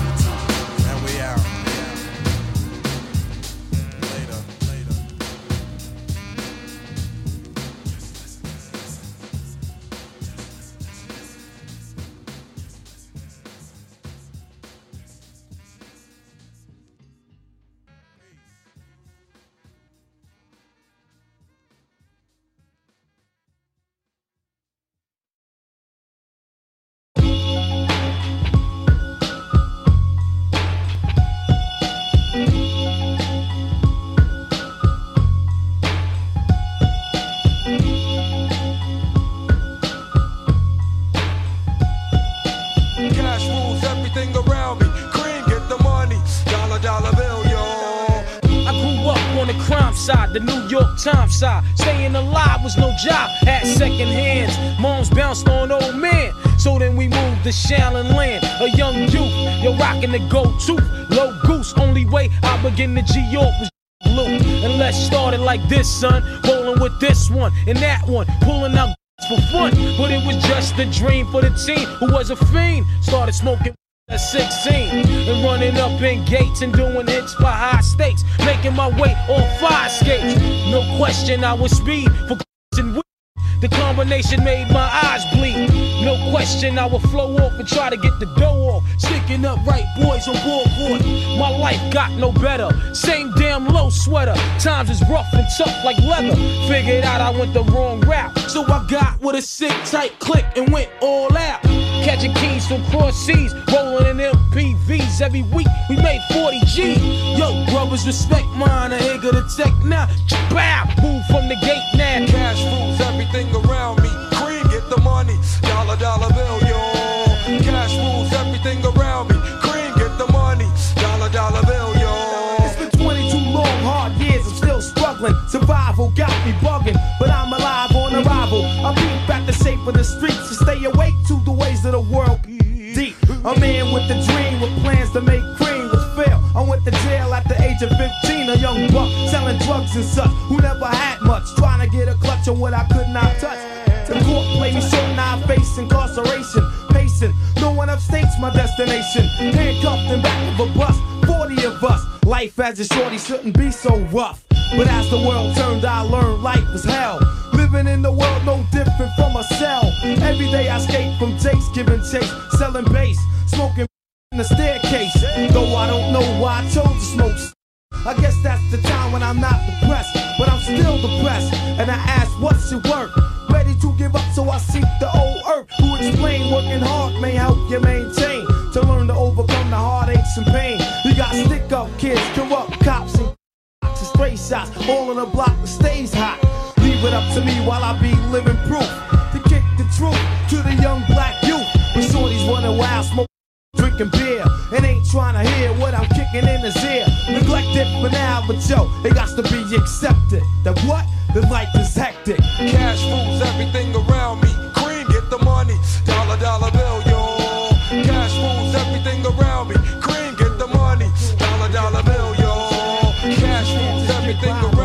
Was no job, had second hands. Moms bounced on old men. So then we moved to Shaolin Land, a young youth. You're rocking the gold tooth, low goose. Only way I begin to G York was blue. And let's start it like this, son. Rolling with this one and that one, pulling out for fun. But it was just a dream for the team who was a fiend. Started smoking at 16 and running up in gates and doing hits for high stakes. Making my way on fire skates. No question, I was speed for and weed. The combination made my eyes bleed. No question, I would flow off and try to get the dough off. Sticking up right boys on board. My life got no better. Same damn low sweater. Times is rough and tough like leather. Figured out I went the wrong route. So I got with a sick tight click and went all out. Catching keys from cross seas, rolling in MPVs every week. We made 40 G. Yo, brothers, respect mine. I here to tech now. Bow, move from the gate now. Cash rules everything around me. The money. Dollar, dollar bill, yo. Cash rules everything around me. Cream, get the money. Dollar, dollar bill, yo. It's been 22 long, hard years, I'm still struggling. Survival got me bugging, but I'm alive on arrival. I peep at the shape of the streets to stay awake to the ways of the world. Deep, a man with a dream with plans to make cream was fail. I went to jail at the age of 15, a young buck selling drugs and such, who never had much, trying to get a clutch on what I could not touch. The court played me short, now I face incarceration. Pacing, no one upstates my destination. Handcuffed in back of a bus, 40 of us. Life as a shorty shouldn't be so rough. But as the world turned, I learned life was hell. Living in the world no different from a cell. Every day I escape from Jake's giving chase, selling bass, smoking in the staircase. Though I don't know why I chose to smoke. I guess that's the time when I'm not depressed, but I'm still depressed. And I ask, what's your work? To give up, so I seek the old earth. Who explain working hard may help you maintain to learn to overcome the heartaches and pain. You got stick up kids, corrupt cops and and straight shots, all in a block that stays hot. Leave it up to me while I be living proof to kick the truth to the young black youth. When shorties running wild, smoke, drinking beer, and ain't trying to hear what I'm kicking in his ear. Neglected for now, but yo, it got to be accepted. That what? The life is hectic. Cash rules everything around me. Cream, get the money. Dollar, dollar bill, yo. Cash rules everything around me. Cream, get the money. Dollar, dollar bill, yo. Cash rules everything around me.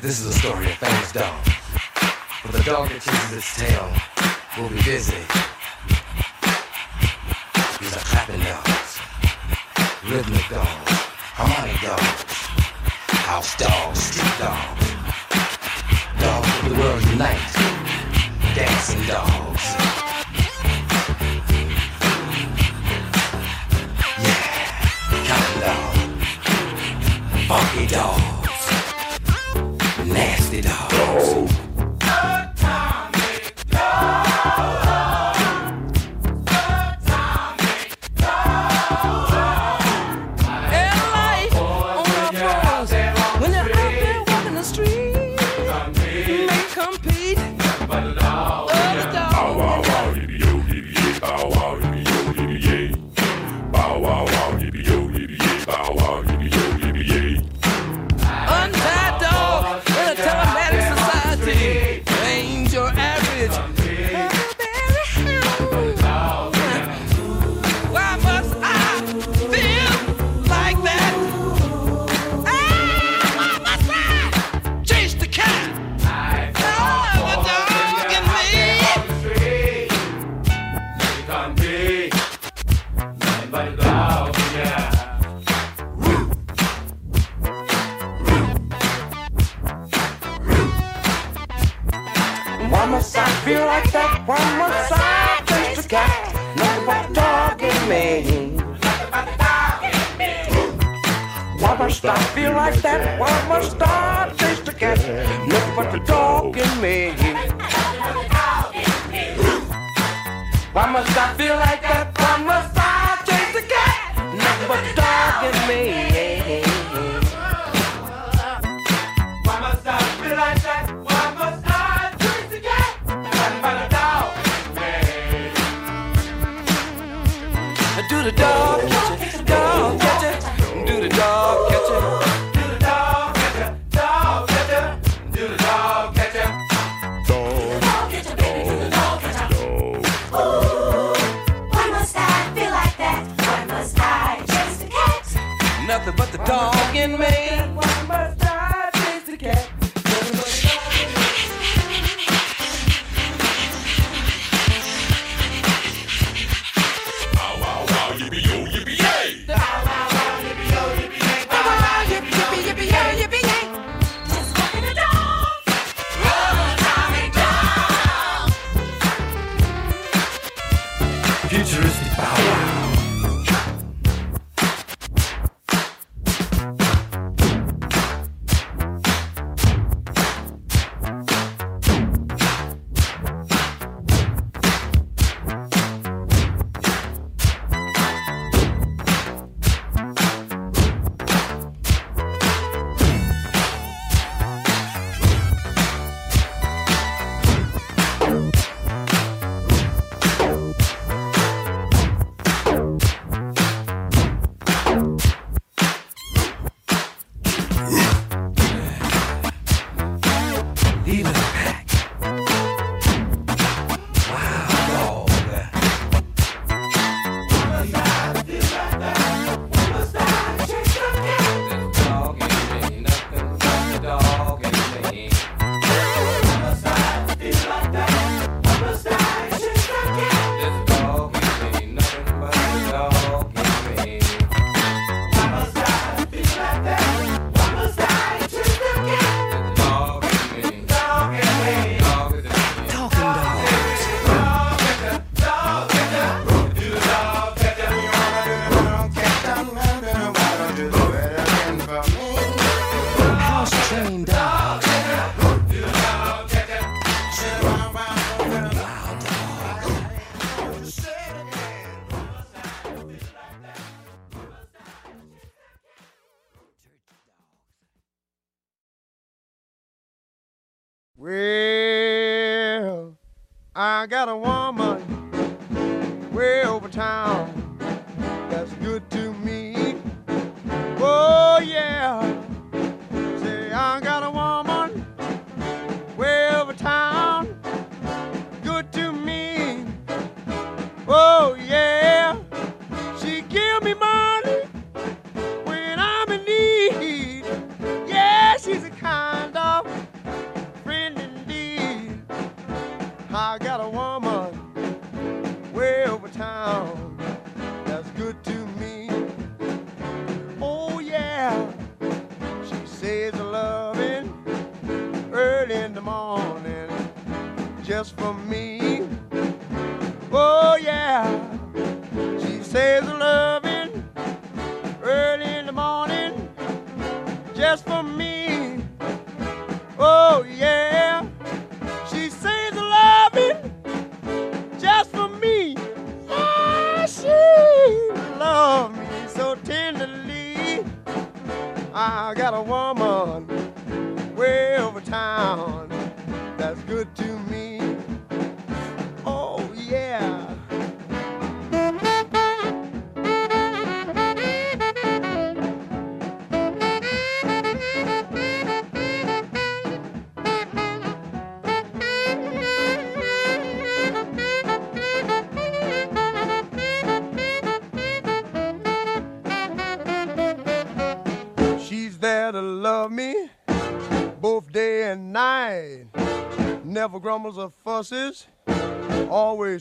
this is a story of famous dog. But the dog that chases its tail will be busy. These are clapping dogs, rhythmic dogs, harmonic dogs, house dogs, street dogs, dogs of the world unite, dancing dogs. Yeah, counting dog, funky dog.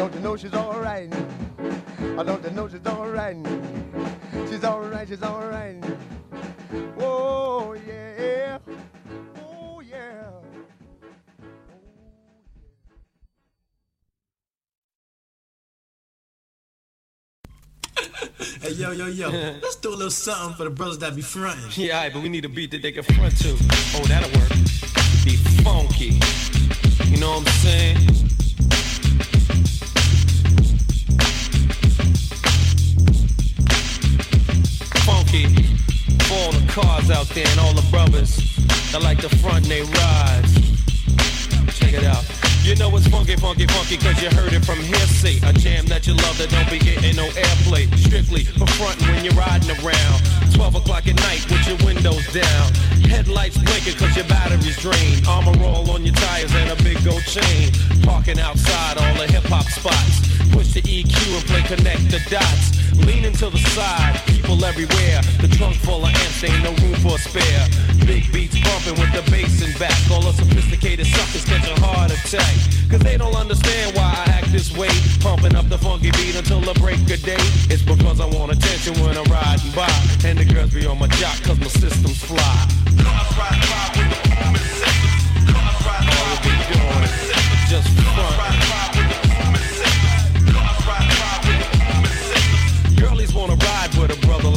Don't you know she's alright. I don't you know she's alright. She's alright, she's alright. Oh yeah. Oh yeah. Hey, yo, yo, yo. Let's do a little something for the brothers that be fronting. Yeah, alright, but we need a beat that they can front to. Oh, that'll work. Be funky. You know what I'm saying? For all the cars out there and all the brothers that like the front they rise. Check it out. You know it's funky, funky, funky, cause you heard it from hearsay. A jam that you love that don't be getting no airplay. Strictly for frontin' when you're riding around. 12 o'clock at night with your windows down. Headlights blinking cause your battery's drained. Armor All on your tires and a big gold chain. Parking outside all the hip hop spots. Push the EQ and play connect the dots. Leaning to the side, people everywhere. The trunk full of amps, ain't no room for a spare. Big beats bumping with the bass in back. All the sophisticated suckers catch a heart attack. Cause they don't understand why I act this way. Pumping up the funky beat until the break of day. It's because I want attention when I'm riding by. And the girls be on my jock cause my system's fly. Cars ride by with the system. Cars ride by with the system. Just front.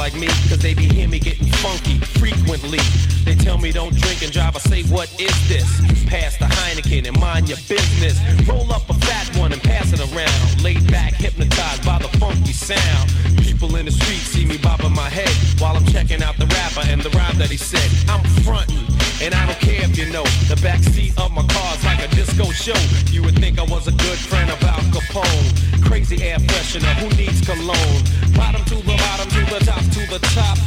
Like me, cause they be hear me getting funky frequently. They tell me don't drink and drive, I say, what is this? Pass the Heineken and mind your business. Roll up a fat one and pass it around. Laid back, hypnotized by the funky sound. People in the street see me bobbing my head while I'm checking out the rapper and the rhyme that he said. I'm frontin', and I don't care if you know. The backseat of my car's like a disco show. You would think I was a good friend of Al Capone. Crazy air freshener, who needs cologne? Bottom to the bottom, to the top, to the top.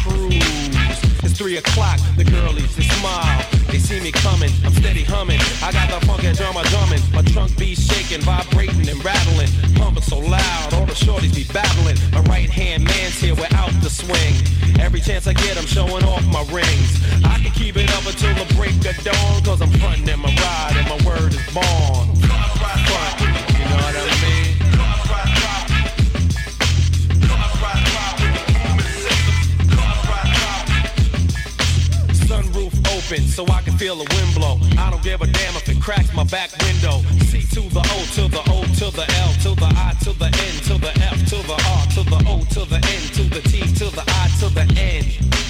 Cruise. It's three o'clock, the girlies, they smile. They see me coming, I'm steady humming. I got the funk funky drummer drumming. My trunk be shaking, vibrating and rattling. Pumping so loud, all the shorties be battling. My right hand man's here without the swing. Every chance I get, I'm showing off my rings. I can keep it up until the break of dawn, cause I'm frontin' in my ride and my word is born. Front, you know what I mean? Sunroof open so I can feel the wind blow. I don't give a damn if it cracks my back window. C to the O to the O to the L to the I to the N to the F to the R to the O to the N to the T to the I to the N.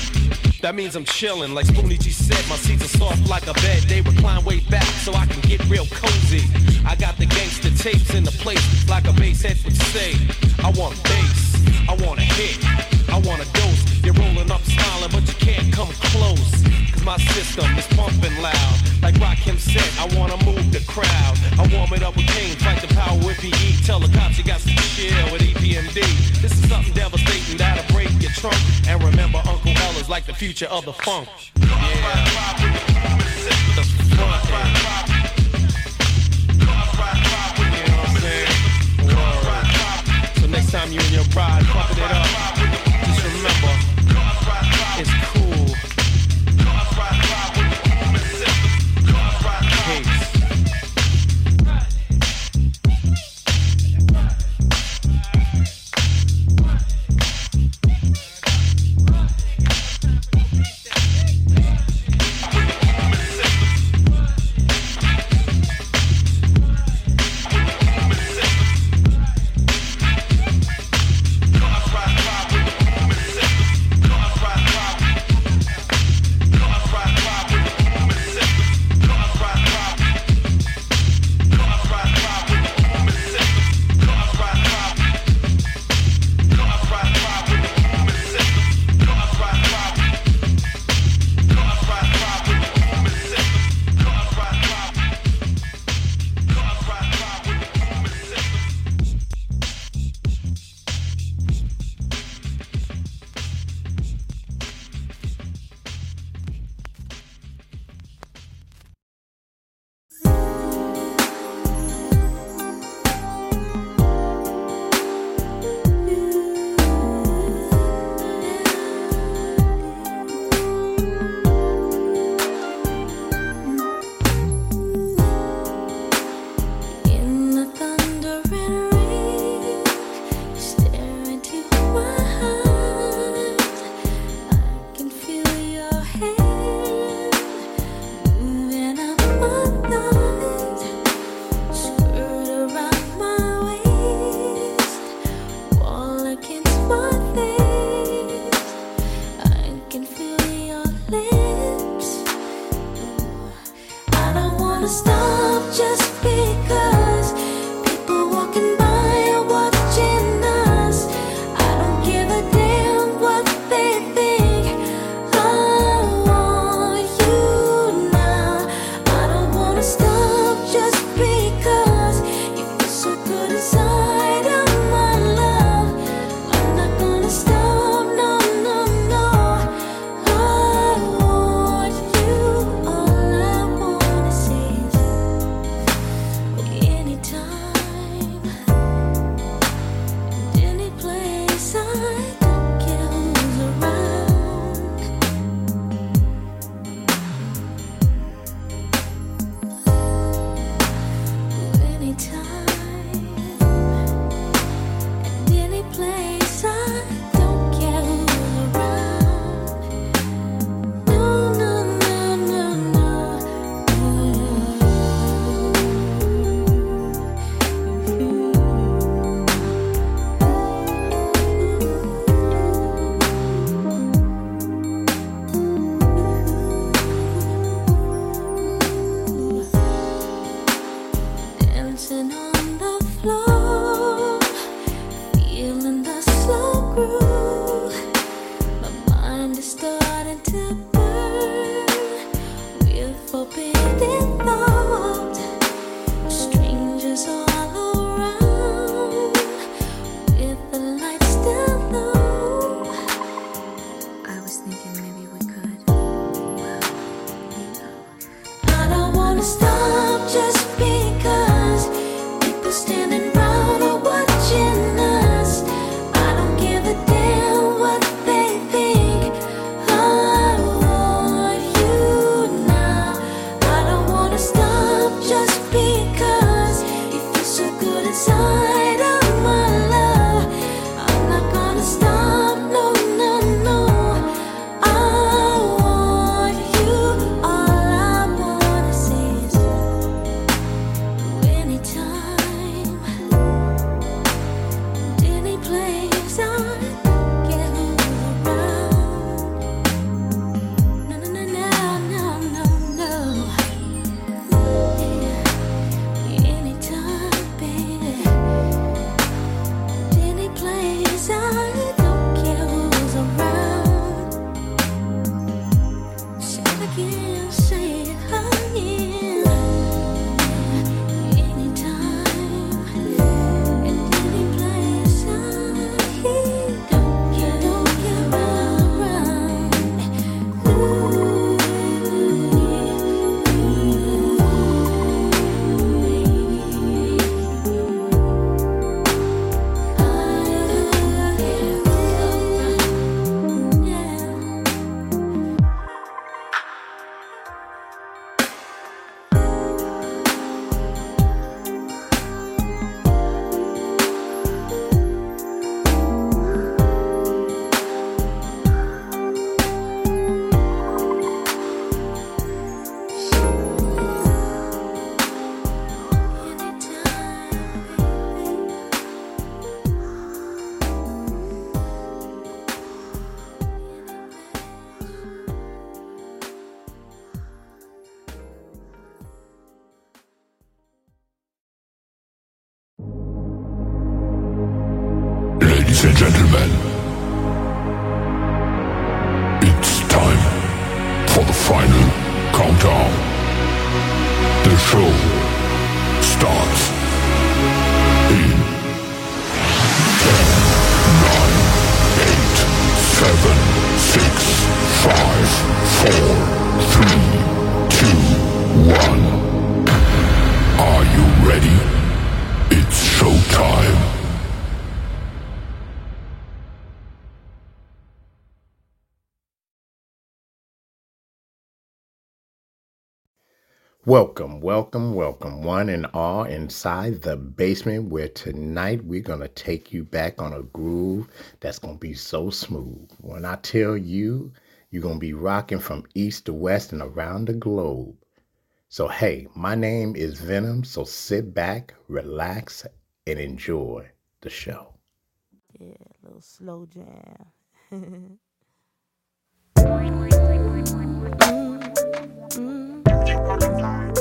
That means I'm chillin', like Spoonie G said. My seats are soft like a bed. They recline way back so I can get real cozy. I got the gangster tapes in the place, like a bass head would say. I want bass, I want a hit, I want a dose. You're rolling up smiling, but you can't come close. My system is pumping loud. Like Rakim said, I wanna move the crowd. I warm it up with Kane, fight the power with PE. Tell the cops you got some chill with EPMD. This is something devastating that'll break your trunk. And remember, Uncle is like the future of the funk. Yeah. So next time you and your bride pumping it up, Welcome, welcome, welcome, one and all, inside the basement where tonight we're going to take you back on a groove that's going to be so smooth. When I tell you, you're going to be rocking from east to west and around the globe. So, hey, my name is Venom, so sit back, relax, and enjoy the show. Yeah, a little slow jam. mm. mm, mm. Bye.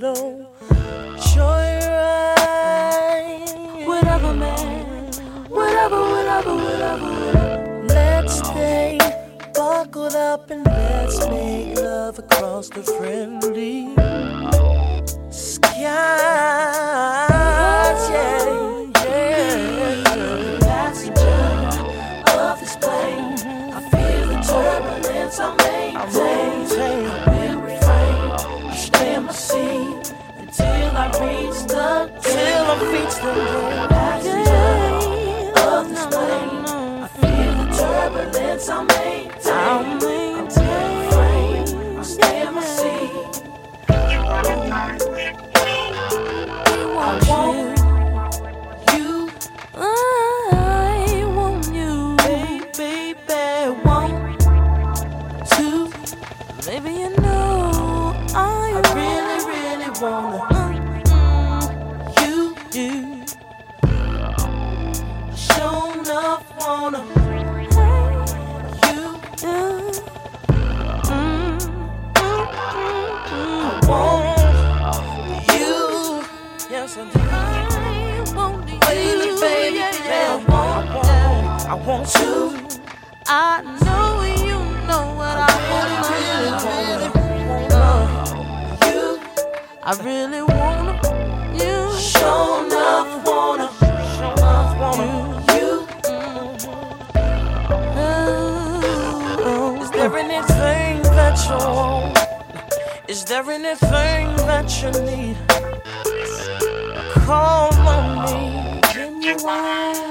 Little joyride. Whatever, man. Whatever, whatever, whatever. Let's stay buckled up and let's make love across the friendly skies. Reach want you. I know you know what I really, really, want. You. I really wanna. You. Show enough wanna. Show enough wanna. You. Oh, Is there anything that you want? Is there anything that you need? Call on me.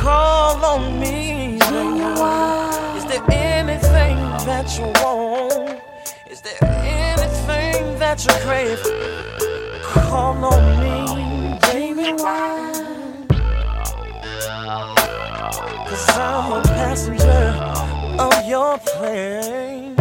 Call on me. Is there anything that you want? Is there anything that you crave? Call on me, baby. Cause I'm a passenger of your plane.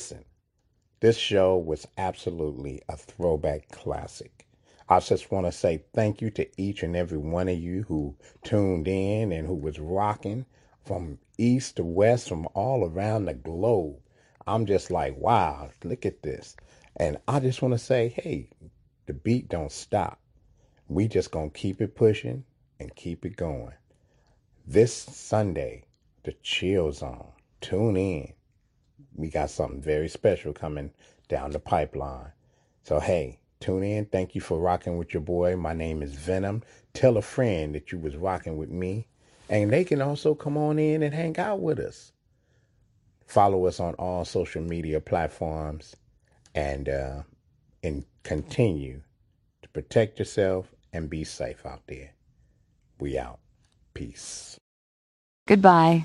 Listen, this show was absolutely a throwback classic. I just want to say thank you to each and every one of you who tuned in and who was rocking from east to west, from all around the globe. I'm just like, wow, look at this. And I just want to say, hey, the beat don't stop. We just going to keep it pushing and keep it going. This Sunday, the chill zone. Tune in we got something very special coming down the pipeline. So, hey, tune in. Thank you for rocking with your boy. My name is Venom. Tell a friend that you was rocking with me. And they can also come on in and hang out with us. Follow us on all social media platforms and uh, and continue to protect yourself and be safe out there. We out. Peace. Goodbye.